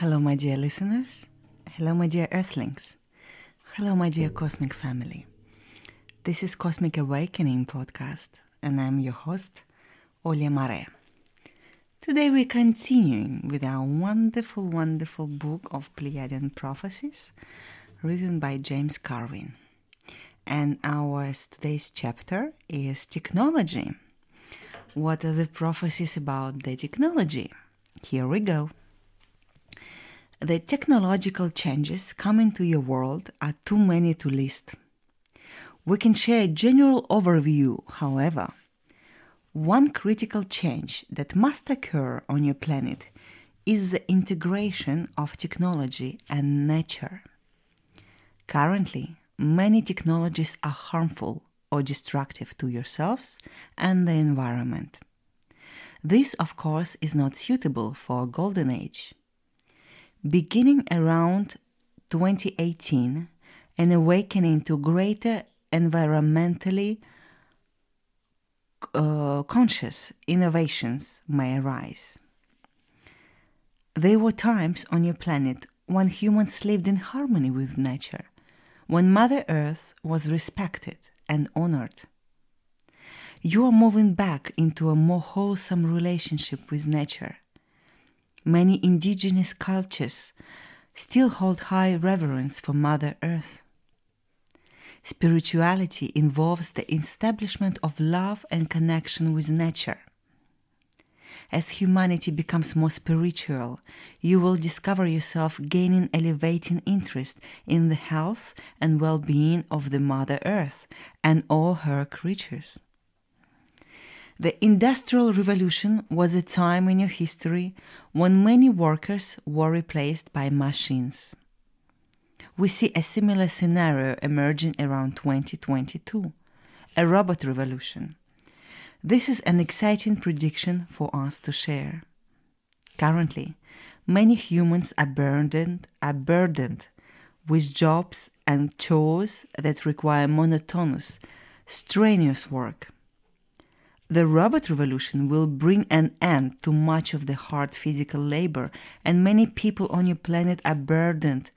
Hello, my dear listeners. Hello, my dear Earthlings. Hello, my dear Cosmic family. This is Cosmic Awakening podcast, and I'm your host, Olia Mare. Today, we're continuing with our wonderful, wonderful book of Pleiadian prophecies written by James Carvin. And our today's chapter is technology. What are the prophecies about the technology? Here we go. The technological changes coming to your world are too many to list. We can share a general overview, however. One critical change that must occur on your planet is the integration of technology and nature. Currently, many technologies are harmful or destructive to yourselves and the environment. This, of course, is not suitable for a golden age. Beginning around 2018, an awakening to greater environmentally uh, conscious innovations may arise. There were times on your planet when humans lived in harmony with nature, when Mother Earth was respected and honored. You are moving back into a more wholesome relationship with nature. Many indigenous cultures still hold high reverence for Mother Earth. Spirituality involves the establishment of love and connection with nature. As humanity becomes more spiritual, you will discover yourself gaining elevating interest in the health and well being of the Mother Earth and all her creatures. The Industrial Revolution was a time in your history when many workers were replaced by machines we see a similar scenario emerging around 2022 a robot revolution. This is an exciting prediction for us to share. Currently, many humans are burdened, are burdened with jobs and chores that require monotonous, strenuous work. The robot revolution will bring an end to much of the hard physical labor, and many people on your planet are burdened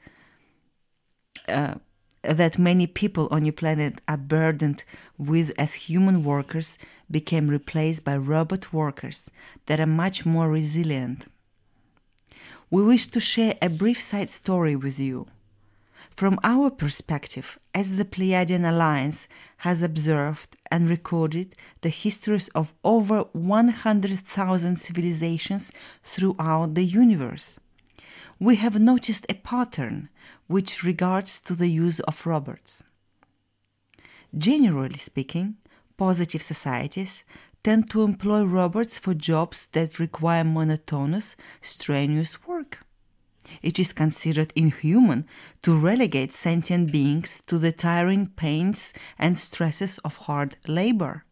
uh, that many people on your planet are burdened with as human workers became replaced by robot workers that are much more resilient. We wish to share a brief side story with you. From our perspective, as the Pleiadian Alliance has observed and recorded the histories of over 100,000 civilizations throughout the universe, we have noticed a pattern which regards to the use of robots. Generally speaking, positive societies tend to employ robots for jobs that require monotonous, strenuous work. It is considered inhuman to relegate sentient beings to the tiring pains and stresses of hard labor.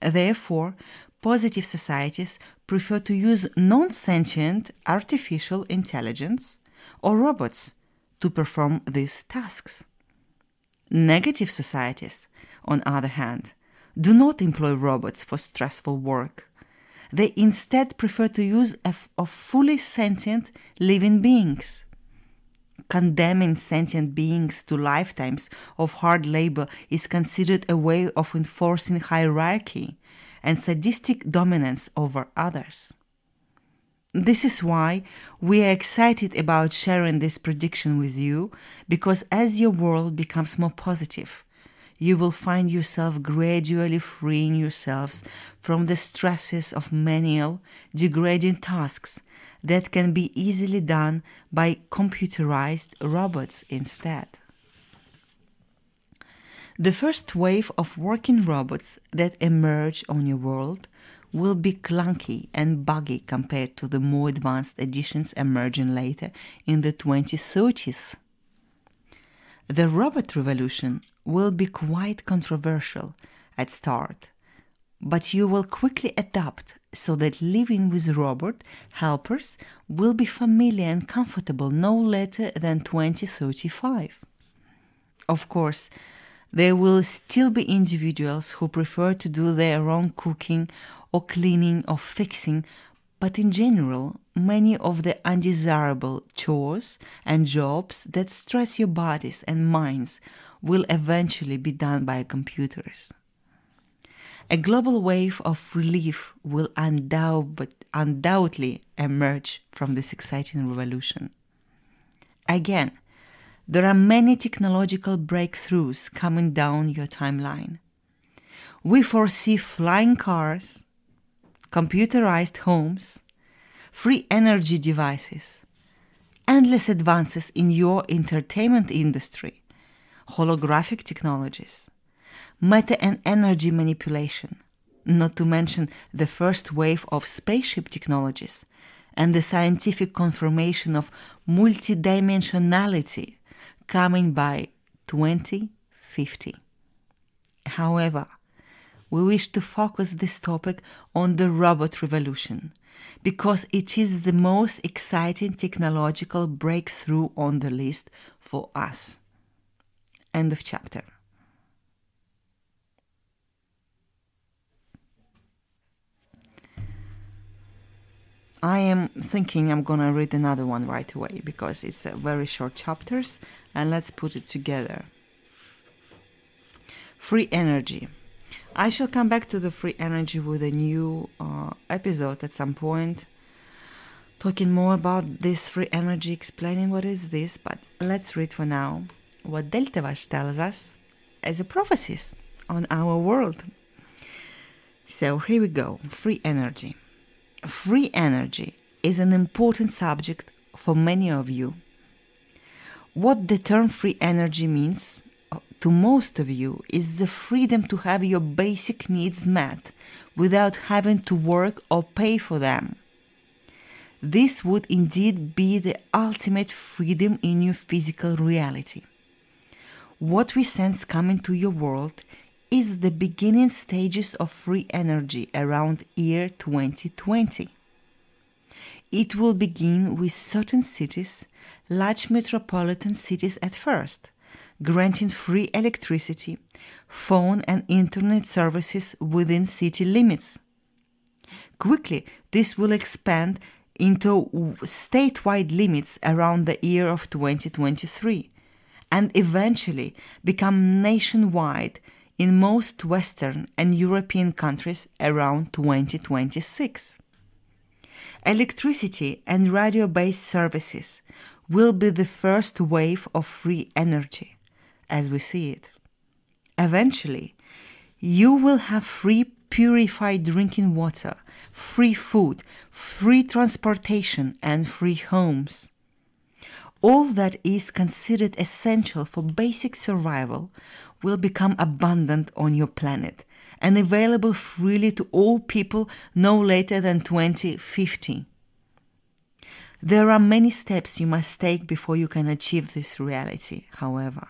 Therefore, positive societies prefer to use non sentient artificial intelligence or robots to perform these tasks. Negative societies, on the other hand, do not employ robots for stressful work. They instead prefer to use of fully sentient living beings. Condemning sentient beings to lifetimes of hard labor is considered a way of enforcing hierarchy and sadistic dominance over others. This is why we are excited about sharing this prediction with you because as your world becomes more positive, you will find yourself gradually freeing yourselves from the stresses of manual, degrading tasks that can be easily done by computerized robots instead. The first wave of working robots that emerge on your world will be clunky and buggy compared to the more advanced editions emerging later in the 2030s. The robot revolution will be quite controversial at start, but you will quickly adapt so that living with robot helpers will be familiar and comfortable no later than 2035. Of course, there will still be individuals who prefer to do their own cooking or cleaning or fixing, but in general, many of the undesirable chores and jobs that stress your bodies and minds will eventually be done by computers. A global wave of relief will undoubtedly emerge from this exciting revolution. Again, there are many technological breakthroughs coming down your timeline. We foresee flying cars, computerized homes, free energy devices, endless advances in your entertainment industry, holographic technologies, matter and energy manipulation, not to mention the first wave of spaceship technologies and the scientific confirmation of multidimensionality coming by 2050. However, we wish to focus this topic on the robot revolution because it is the most exciting technological breakthrough on the list for us. End of chapter. I am thinking I'm gonna read another one right away because it's a very short chapters and let's put it together. Free energy. I shall come back to the free energy with a new uh, episode at some point, talking more about this free energy, explaining what is this. But let's read for now what Deltavash tells us as a prophecies on our world. So here we go free energy. Free energy is an important subject for many of you. What the term free energy means uh, to most of you is the freedom to have your basic needs met without having to work or pay for them. This would indeed be the ultimate freedom in your physical reality. What we sense coming to your world is the beginning stages of free energy around year 2020. It will begin with certain cities, large metropolitan cities at first, granting free electricity, phone and internet services within city limits. Quickly, this will expand into statewide limits around the year of 2023 and eventually become nationwide in most Western and European countries around 2026. Electricity and radio based services will be the first wave of free energy as we see it. Eventually, you will have free purified drinking water, free food, free transportation, and free homes. All that is considered essential for basic survival will become abundant on your planet and available freely to all people no later than 2050. There are many steps you must take before you can achieve this reality, however.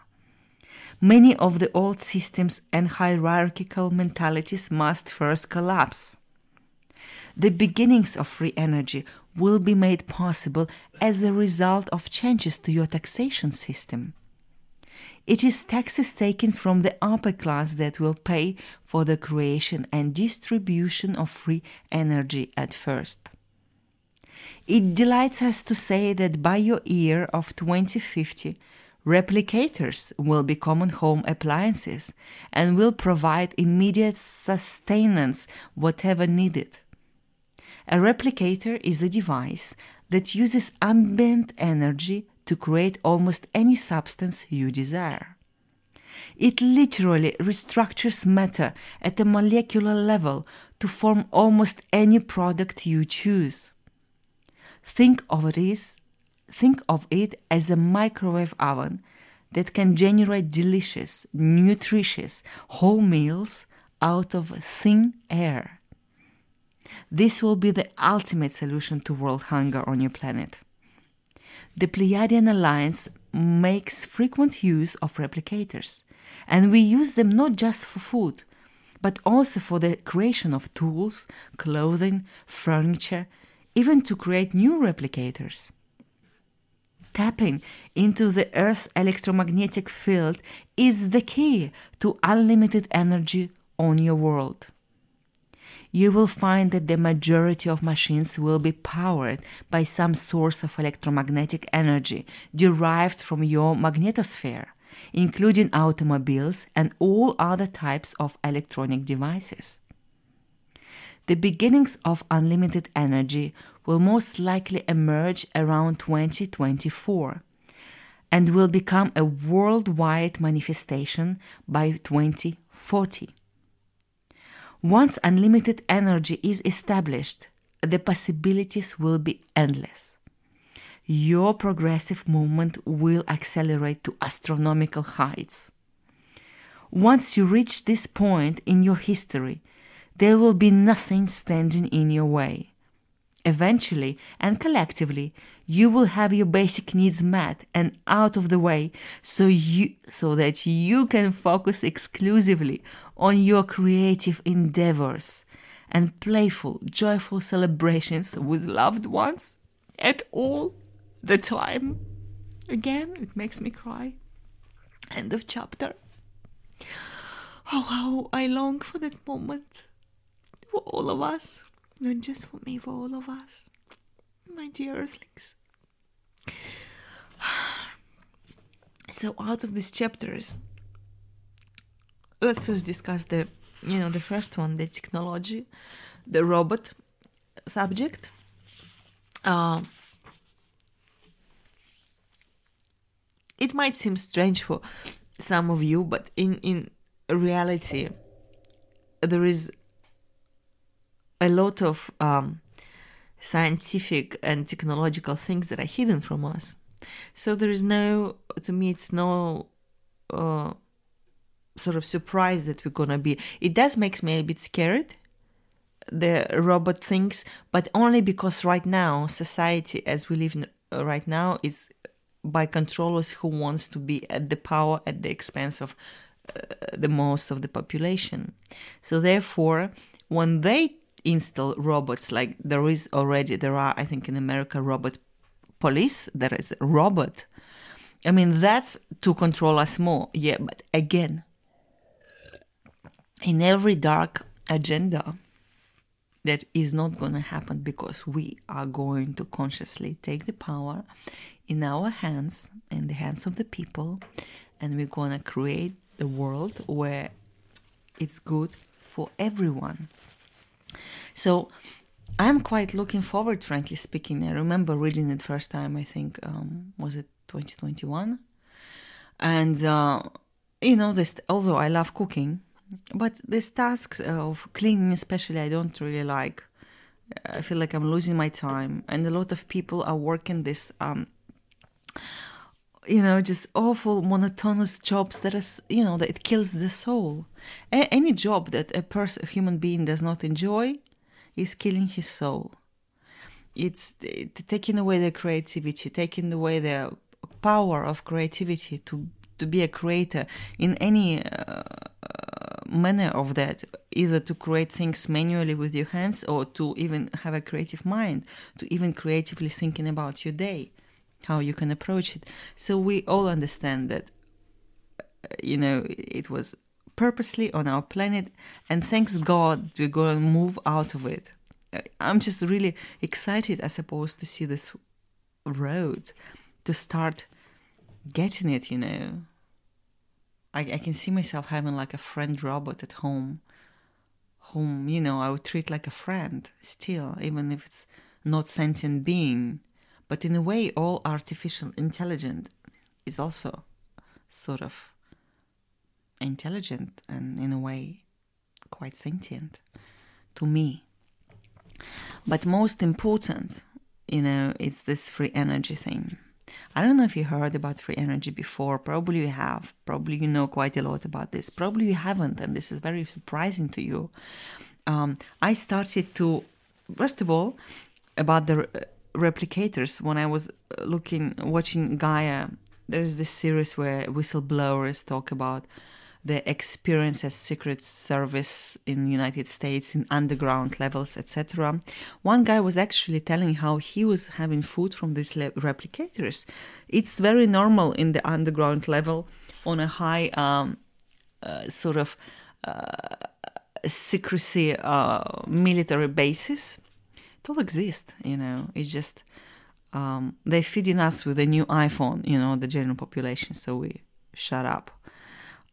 Many of the old systems and hierarchical mentalities must first collapse. The beginnings of free energy will be made possible as a result of changes to your taxation system. It is taxes taken from the upper class that will pay for the creation and distribution of free energy at first. It delights us to say that by your year of 2050, replicators will be common home appliances and will provide immediate sustenance whatever needed. A replicator is a device that uses ambient energy to create almost any substance you desire. It literally restructures matter at a molecular level to form almost any product you choose. Think of it as, think of it as a microwave oven that can generate delicious, nutritious whole meals out of thin air. This will be the ultimate solution to world hunger on your planet. The Pleiadian Alliance makes frequent use of replicators, and we use them not just for food, but also for the creation of tools, clothing, furniture, even to create new replicators. Tapping into the Earth's electromagnetic field is the key to unlimited energy on your world. You will find that the majority of machines will be powered by some source of electromagnetic energy derived from your magnetosphere, including automobiles and all other types of electronic devices. The beginnings of unlimited energy will most likely emerge around 2024 and will become a worldwide manifestation by 2040. Once unlimited energy is established, the possibilities will be endless. Your progressive movement will accelerate to astronomical heights. Once you reach this point in your history, there will be nothing standing in your way. Eventually and collectively, you will have your basic needs met and out of the way so you so that you can focus exclusively on your creative endeavors and playful, joyful celebrations with loved ones at all the time. Again, it makes me cry. End of chapter. Oh, how I long for that moment for all of us, not just for me, for all of us, my dear earthlings. So, out of these chapters, let's first discuss the, you know, the first one, the technology, the robot subject. Uh, it might seem strange for some of you, but in in reality, there is a lot of um, scientific and technological things that are hidden from us. So there is no, to me, it's no uh, sort of surprise that we're gonna be. It does make me a bit scared, the robot things, but only because right now society, as we live in, uh, right now, is by controllers who wants to be at the power at the expense of uh, the most of the population. So therefore, when they install robots like there is already there are i think in america robot police there is a robot. I mean that's to control us more yeah but again in every dark agenda that is not going to happen because we are going to consciously take the power in our hands in the hands of the people and we're going to create the world where it's good for everyone so I'm quite looking forward, frankly speaking. I remember reading it first time, I think, um, was it 2021? And, uh, you know, this, although I love cooking, but these tasks of cleaning, especially, I don't really like. I feel like I'm losing my time, and a lot of people are working this, um, you know, just awful monotonous jobs that is, you know, that it kills the soul. A- any job that a person, a human being, does not enjoy, is killing his soul. It's taking away their creativity, taking away their power of creativity to to be a creator in any uh, manner of that, either to create things manually with your hands or to even have a creative mind, to even creatively thinking about your day, how you can approach it. So we all understand that, uh, you know, it was purposely on our planet, and thanks God we're going to move out of it. I'm just really excited, I suppose, to see this road, to start getting it, you know. I, I can see myself having like a friend robot at home, whom, you know, I would treat like a friend still, even if it's not sentient being. But in a way, all artificial intelligence is also sort of intelligent and in a way quite sentient to me. But most important, you know, it's this free energy thing. I don't know if you heard about free energy before. Probably you have. Probably you know quite a lot about this. Probably you haven't, and this is very surprising to you. Um, I started to, first of all, about the replicators when I was looking, watching Gaia. There's this series where whistleblowers talk about the experience as secret service in united states in underground levels etc one guy was actually telling how he was having food from these replicators it's very normal in the underground level on a high um, uh, sort of uh, secrecy uh, military bases. It all exists, you know. It's just um, they're feeding us with a new iPhone, you know, the general population. So we shut up.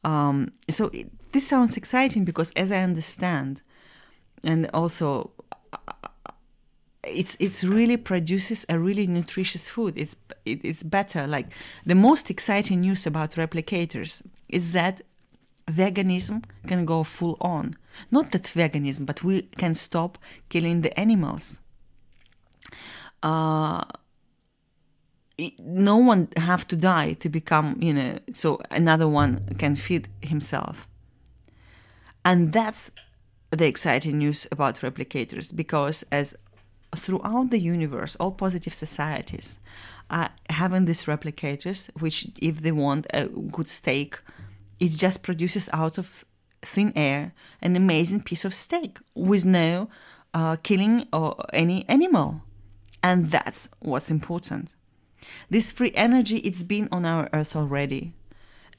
Um, so it, this sounds exciting because, as I understand, and also it's it's really produces a really nutritious food. It's it, it's better. Like the most exciting news about replicators is that veganism can go full on. Not that veganism, but we can stop killing the animals. Uh, no one have to die to become, you know, so another one can feed himself. And that's the exciting news about replicators because as throughout the universe, all positive societies are having these replicators, which, if they want a good steak, it just produces out of thin air an amazing piece of steak with no uh, killing or any animal. And that's what's important. This free energy, it's been on our earth already.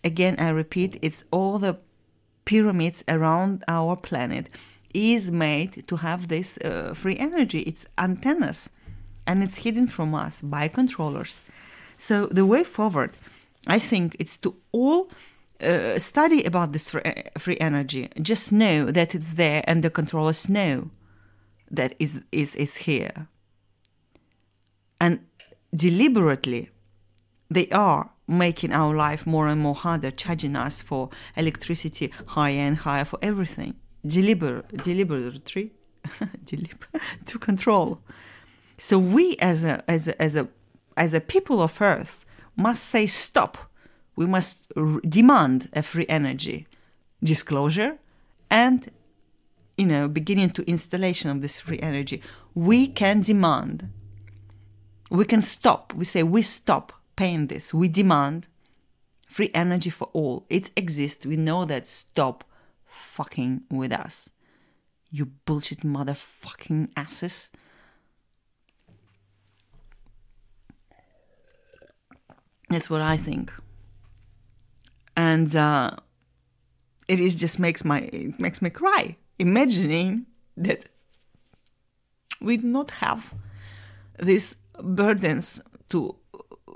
Again, I repeat, it's all the pyramids around our planet is made to have this uh, free energy. It's antennas and it's hidden from us by controllers. So the way forward, I think, it's to all uh, study about this free, energy. Just know that it's there, and the controllers know that is is is here. And deliberately, they are making our life more and more harder, charging us for electricity higher and higher for everything deliber- deliberately to control. So we as a, as a, as a, as a people of Earth must say stop. We must r- demand a free energy disclosure and you know beginning to installation of this free energy. We can demand. We can stop. We say we stop paying this. We demand free energy for all. It exists. We know that. Stop fucking with us. You bullshit motherfucking asses. That's what I think. And uh, it is just makes my it makes me cry imagining that we do not have these burdens to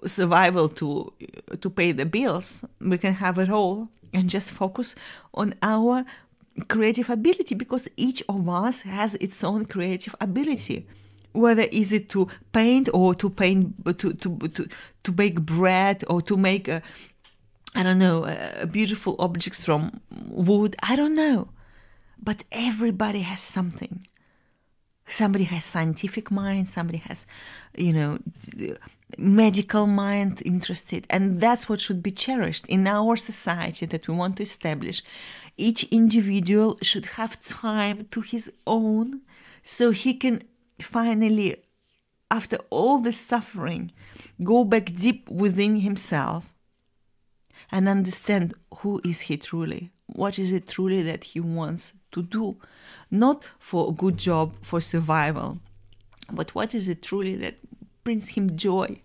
survival to to pay the bills. We can have it all and just focus on our creative ability because each of us has its own creative ability. Whether is it to paint or to paint to to to, to bake bread or to make a, I don't know uh, beautiful objects from wood I don't know. But everybody has something. Somebody has scientific mind somebody has you know medical mind interested. And that's what should be cherished in our society that we want to establish. Each individual should have time to his own so he can finally after all the suffering go back deep within himself and understand who is he truly what is it truly that he wants to do not for a good job for survival but what is it truly that brings him joy.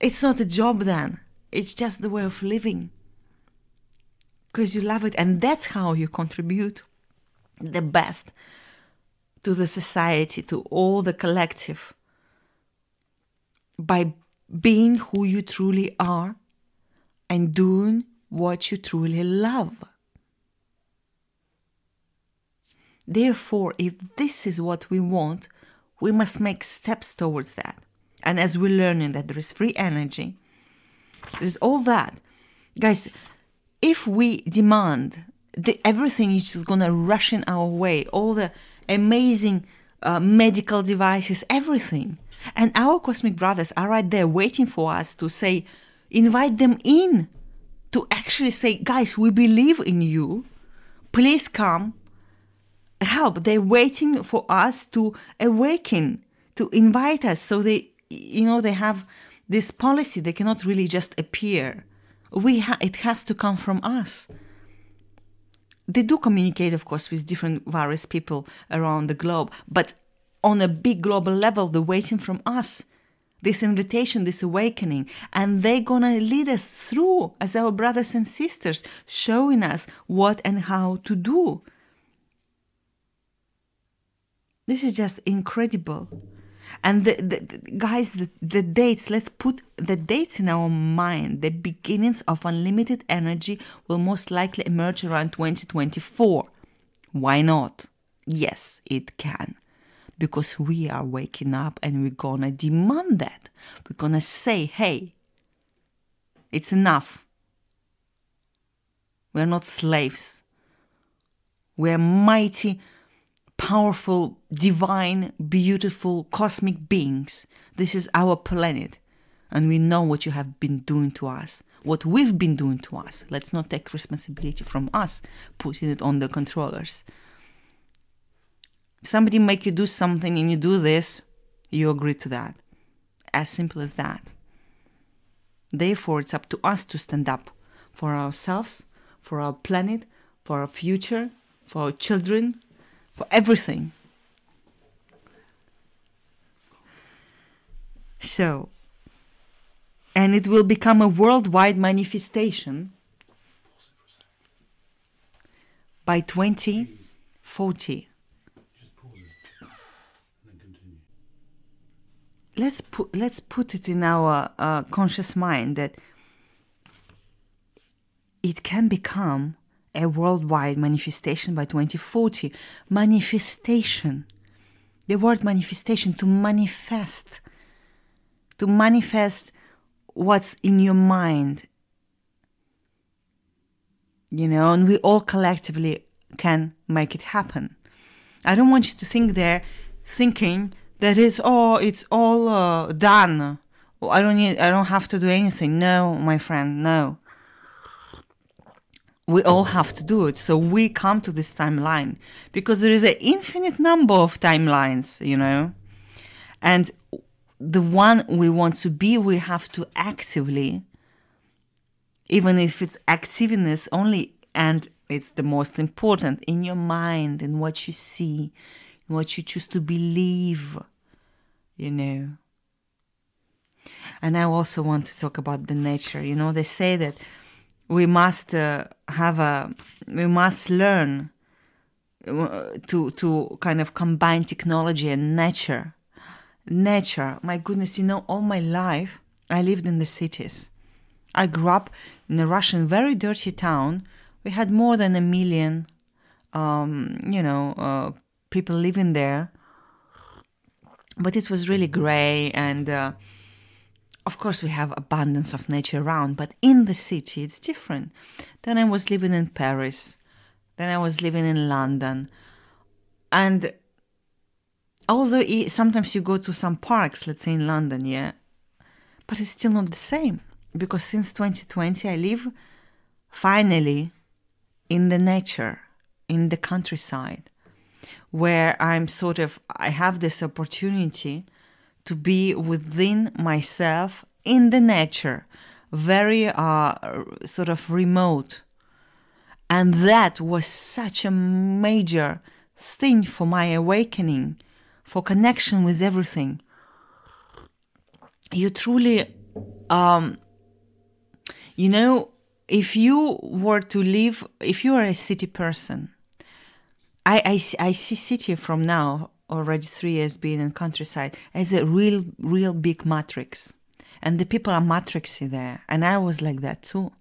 It's not a job then, it's just the way of living. Because you love it, and that's how you contribute the best to the society, to all the collective, by being who you truly are and doing what you truly love. Therefore, if this is what we want, we must make steps towards that. And as we're learning that there is free energy, there's all that. Guys, if we demand the, everything is just gonna rush in our way, all the amazing uh, medical devices, everything. And our cosmic brothers are right there waiting for us to say, invite them in to actually say, guys, we believe in you. Please come help. They're waiting for us to awaken, to invite us. So they, you know, they have this policy. They cannot really just appear. We ha- it has to come from us. They do communicate, of course, with different various people around the globe, but on a big global level, they're waiting from us this invitation, this awakening, and they're gonna lead us through as our brothers and sisters, showing us what and how to do This is just incredible. And the, the, the- guys, the, the dates, let's put the dates in our mind. The beginnings of unlimited energy will most likely emerge around 2024. Why not? Yes, it can. Because we are waking up and we're gonna demand that. We're gonna say, hey, it's enough. We're not slaves. We're mighty, powerful, divine, beautiful, cosmic beings. This is our planet. And we know what you have been doing to us, what we've been doing to us. Let's not take responsibility from us, putting it on the controllers. Somebody make you do something and you do this, you agree to that. As simple as that. Therefore, it's up to us to stand up for ourselves, for our planet, for our future, for our children, for everything. So, and it will become a worldwide manifestation by 2040. Just pause it and then continue. Let's put let's put it in our uh, conscious mind that it can become a worldwide manifestation by 2040 manifestation. The word manifestation to manifest. To manifest what's in your mind. You know and we all collectively can make it happen. I don't want you to think there thinking that it's oh it's all uh, done. I don't need I don't have to do anything. No, my friend, no. We all have to do it. So we come to this timeline because there is an infinite number of timelines, you know. And the one we want to be, we have to actively even if it's activeness only and it's the most important in your mind in what you see in what you choose to believe you know. And i also want to talk about the nature. You know they say that we must uh, have a we must learn uh, to to kind of combine technology and nature. Nature. My goodness you know all my life i lived in the cities. I grew up in a Russian, very dirty town. We had more than a million, um, you know, uh, people living there. But it was really gray, and uh, of course, we have abundance of nature around. But in the city, it's different. Then I was living in Paris. Then I was living in London, and although sometimes you go to some parks, let's say in London, yeah, but it's still not the same because since 2020 I live finally in the nature, in the countryside, where I'm sort of, I have this opportunity to be within myself in the nature, very uh, sort of remote. And that was such a major thing for my awakening, for connection with everything. You truly um, you know, if you were to live, if you are a city person, I, I, I see city from now, already three years being in countryside, as a real, real big matrix. And the people are matrixy there. And I was like that too.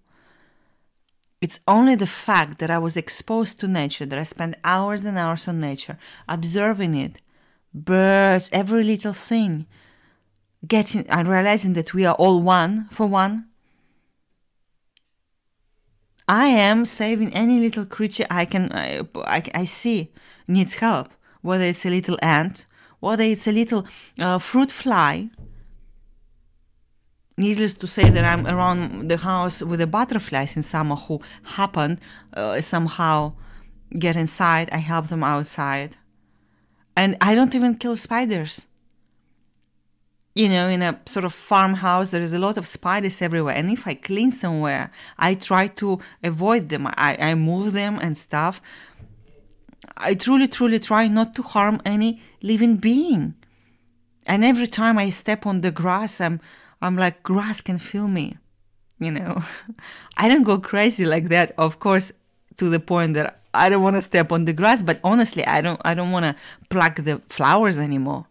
It's only the fact that I was exposed to nature, that I spent hours and hours on nature, observing it, birds, every little thing, getting and realizing that we are all one for one. I am saving any little creature I can I, I, I see needs help, whether it's a little ant, whether it's a little uh, fruit fly. Needless to say that I'm around the house with the butterflies in summer who happen uh, somehow get inside. I help them outside, and I don't even kill spiders you know, in a sort of farmhouse, there is a lot of spiders everywhere. And if I clean somewhere, I try to avoid them. I, I move them and stuff. I truly, truly try not to harm any living being. And every time I step on the grass, I'm, I'm like, grass can feel me. You know, I don't go crazy like that. Of course, to the point that I don't want to step on the grass, but honestly, I don't I don't want to pluck the flowers anymore.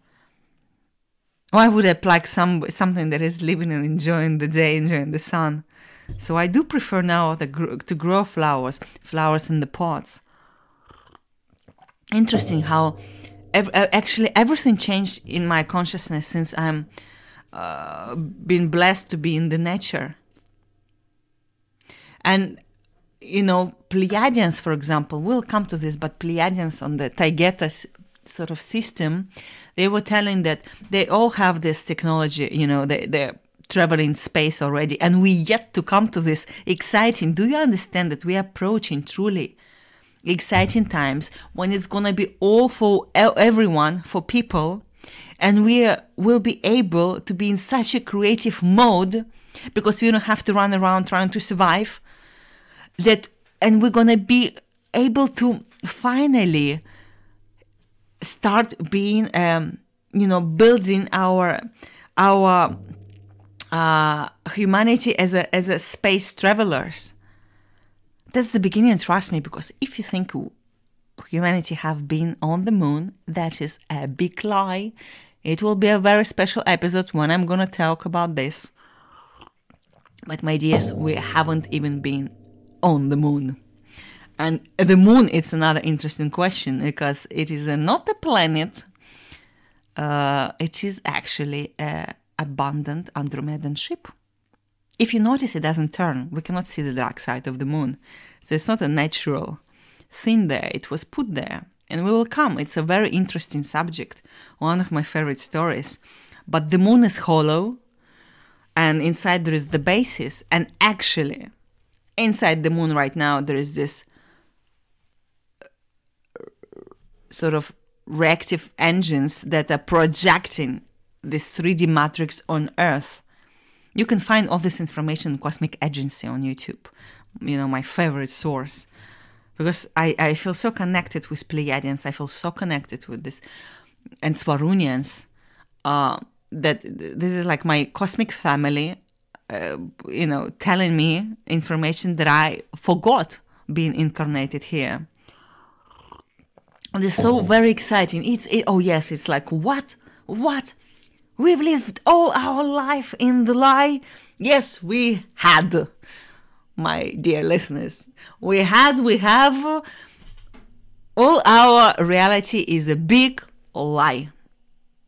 Why would I pluck some something that is living and enjoying the day, enjoying the sun? So I do prefer now the, to grow flowers, flowers in the pots. Interesting how ev- actually everything changed in my consciousness since I'm uh, been blessed to be in the nature. And you know, Pleiadians, for example, we'll come to this, but Pleiadians on the Taygeta sort of system, they were telling that they all have this technology, you know, they, they're traveling space already, and we yet to come to this exciting. Do you understand that we are approaching truly exciting times when it's gonna be all for everyone, for people, and we will be able to be in such a creative mode because we don't have to run around trying to survive that and we're going to be able to finally start being um, you know building our our uh, humanity as a as a space travelers. That's the beginning trust me because if you think humanity have been on the moon that is a big lie. It will be a very special episode when i'm to talk about this. But my dears we haven't even been on the moon. And the moon is another interesting question because it is not a planet. Uh, it is actually a abundant Andromedan ship. If you notice, it doesn't turn. We cannot see the dark side of the moon, so it's not a natural thing there. It was put there, and we will come. It's a very interesting subject, one of my favorite stories. But the moon is hollow, and inside there is the basis, and actually inside the moon right now there is this uh, sort of reactive engines that are projecting this 3D matrix on Earth. You can find all this information in Cosmic Agency on YouTube, you know, my favorite source. Because I, I feel so connected with Pleiadians, I feel so connected with this, and Swarunians, uh, that this is like my cosmic family uh, you know, telling me information that I forgot being incarnated here. And it's oh, so very exciting. It's it, oh yes, it's like what what we've lived all our life in the lie. Yes, we had, my dear listeners, we had, we have. All our reality is a big lie.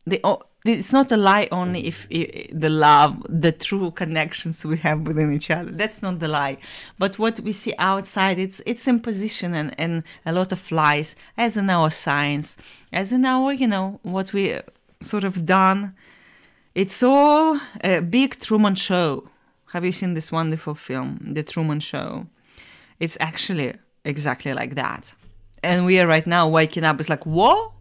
The it's not a lie only if, if, the love, the true connections we have within each other. That's not the lie. But what we see outside, it's it's imposition and, and a lot of lies, as in our science, as in our, you know, what we sort of done. It's all a big Truman Show. Have you seen this wonderful film, The Truman Show? It's actually exactly like that. And we are right now waking up. It's like, what?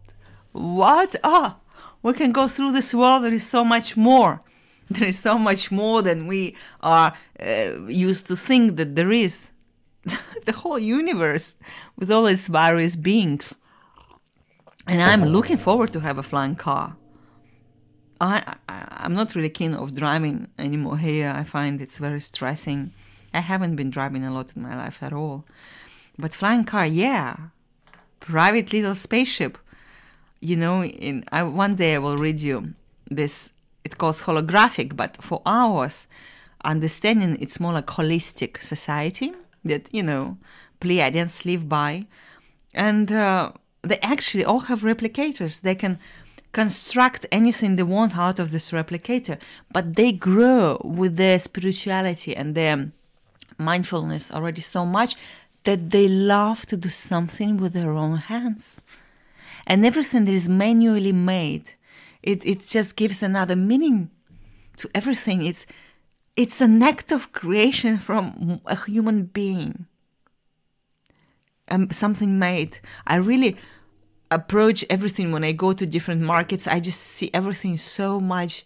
What? Ah, we can go through this world. There is so much more. There is so much more than we are uh, used to think that there is. the whole universe with all its various beings. And I'm looking forward to have a flying car. I, I am not really keen of driving anymore here. I find it's very stressing. I haven't been driving a lot in my life at all. But flying car, yeah. Private little spaceship you know, in I, one day I will read you this. It calls holographic, but for ours understanding, it's more like holistic society that you know Pleiadians live by, and uh, they actually all have replicators. They can construct anything they want out of this replicator, but they grow with their spirituality and their mindfulness already so much that they love to do something with their own hands and everything that is manually made it, it just gives another meaning to everything. It's it's an act of creation from a human being. Um, something made. I really approach everything when i go to different markets. I just see everything so much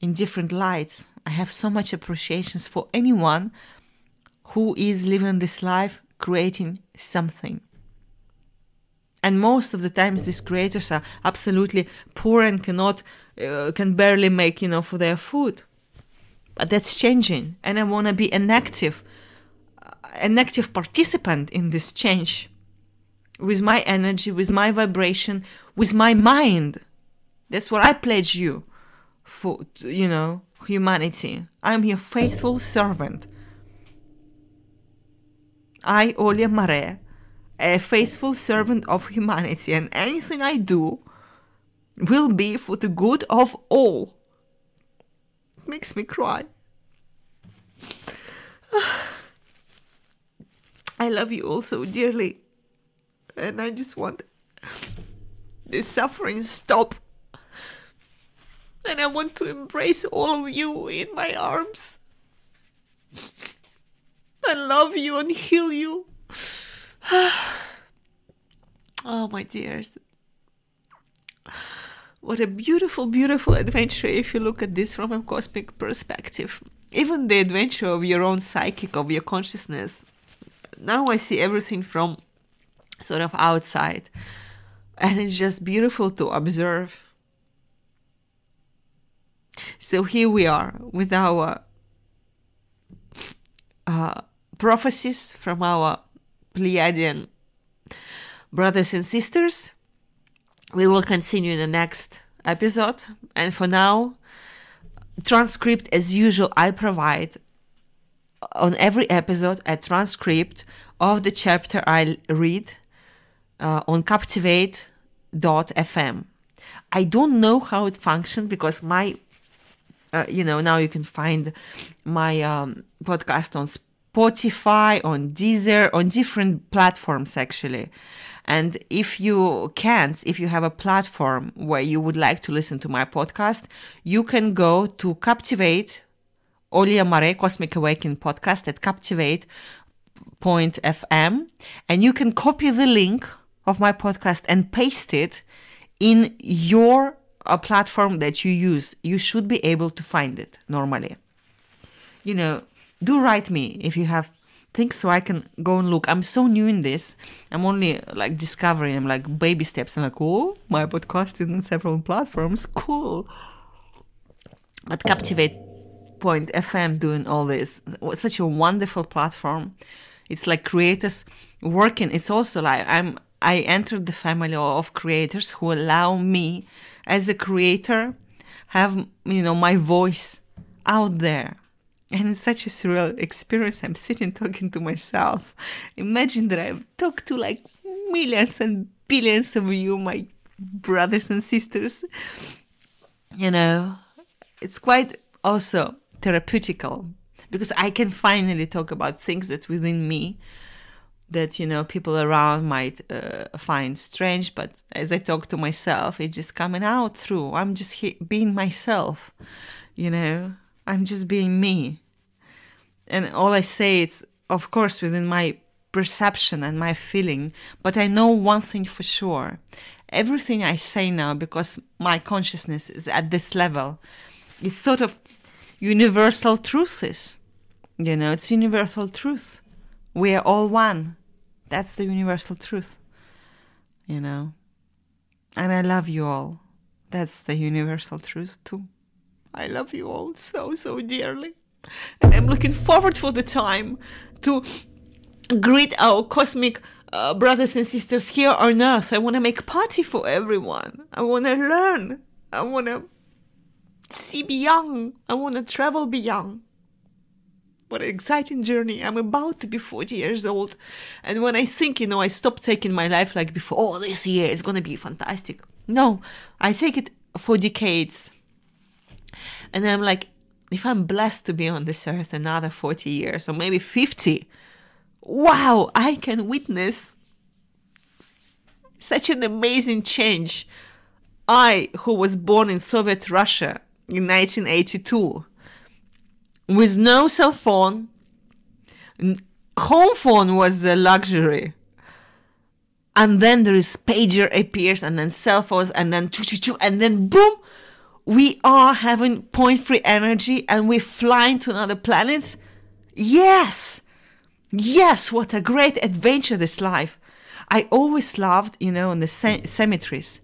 in different lights. I have so much appreciations for anyone who is living this life creating something and most of the times these creators are absolutely poor and cannot uh, can barely make you know for their food but that's changing and i want to be an active an active participant in this change with my energy, with my vibration, with my mind. That's what I pledge you for, you know, humanity. I'm your faithful servant. I, Olia Mare, a faithful servant of humanity, and anything I do will be for the good of all. It makes me cry. I love you all so dearly, and I just want this suffering stop. And I want to embrace all of you in my arms. I love you and heal you. oh, my dears. What a beautiful, beautiful adventure if you look at this from a cosmic perspective. Even the adventure of your own psychic, of your consciousness. Now I see everything from sort of outside. And it's just beautiful to observe. So here we are with our uh, prophecies from our Pleiadian brothers and sisters. We will continue in the next episode. And for now, transcript as usual, I provide on every episode a transcript of the chapter I read uh, on captivate.fm. I don't know how it functions because my, uh, you know, now you can find my um, podcast on Spotify, on Deezer, on different platforms actually. And if you can't, if you have a platform where you would like to listen to my podcast, you can go to Captivate, Olia Mare Cosmic Awakening podcast at captivate.fm, and you can copy the link of my podcast and paste it in your uh, platform that you use. You should be able to find it normally. You know, do write me if you have things so I can go and look. I'm so new in this. I'm only like discovering. I'm like baby steps. I'm like, oh, my podcast is on several platforms. Cool. But Captivate Point FM doing all this. such a wonderful platform. It's like creators working. It's also like I'm. I entered the family of creators who allow me, as a creator, have you know my voice out there and it's such a surreal experience. I'm sitting talking to myself. Imagine that I've talked to like millions and billions of you, my brothers and sisters. You know, it's quite also therapeutical because I can finally talk about things that within me that you know people around might uh, find strange but as i talk to myself it's just coming out through i'm just he- being myself you know i'm just being me and all I say is, of course, within my perception and my feeling, but I know one thing for sure. Everything I say now, because my consciousness is at this level, it's sort of universal truths. You know, it's universal truth. We are all one. That's the universal truth. You know. And I love you all. That's the universal truth too. I love you all so, so dearly and I'm looking forward for the time to greet our cosmic uh, brothers and sisters here on earth. I want to make party for everyone. I want to learn. I want to see beyond. I want to travel beyond. What an exciting journey. I'm about to be 40 years old. And when I think, you know, I stop taking my life like before, oh, this year it's going to be fantastic. No, I take it for decades. And I'm like, if I'm blessed to be on this earth another 40 years or maybe 50, wow, I can witness such an amazing change. I, who was born in Soviet Russia in 1982, with no cell phone, home phone was a luxury. And then there is pager appears, and then cell phones, and then choo choo choo, and then boom, we are having point free energy and we're flying to another planets? Yes! Yes, what a great adventure this life. I always loved, you know, in the cemeteries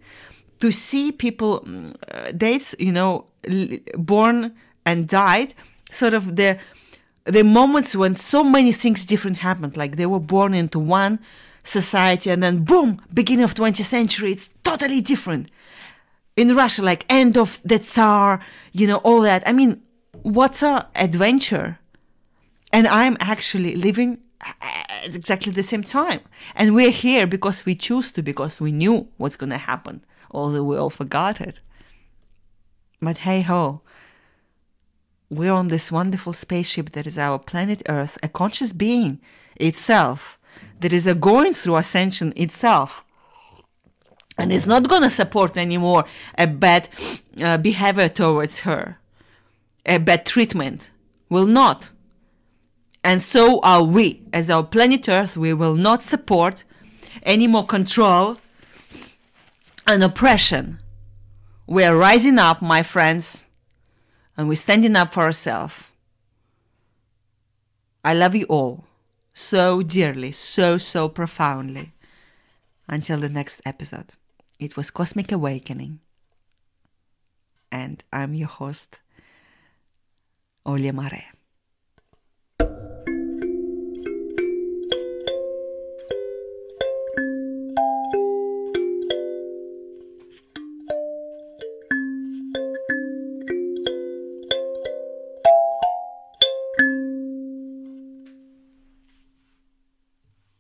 to see people, mm, uh, dates, you know, l- born and died, sort of the the moments when so many things different happened, like they were born into one society and then boom, beginning of 20th century, it's totally different. In Russia, like end of the Tsar, you know, all that. I mean, what's a adventure? And I'm actually living uh, at exactly the same time. And we're here because we choose to, because we knew what's going to happen, although we all forgot it. But hey ho, we're on this wonderful spaceship that is our planet Earth, a conscious being itself, that is a going through ascension itself. And is not going to support anymore a bad uh, behavior towards her, a bad treatment. Will not. And so are we. As our planet Earth, we will not support any more control and oppression. We are rising up, my friends, and we're standing up for ourselves. I love you all so dearly, so, so profoundly. Until the next episode. It was Cosmic Awakening. And I'm your host, Olia Mare.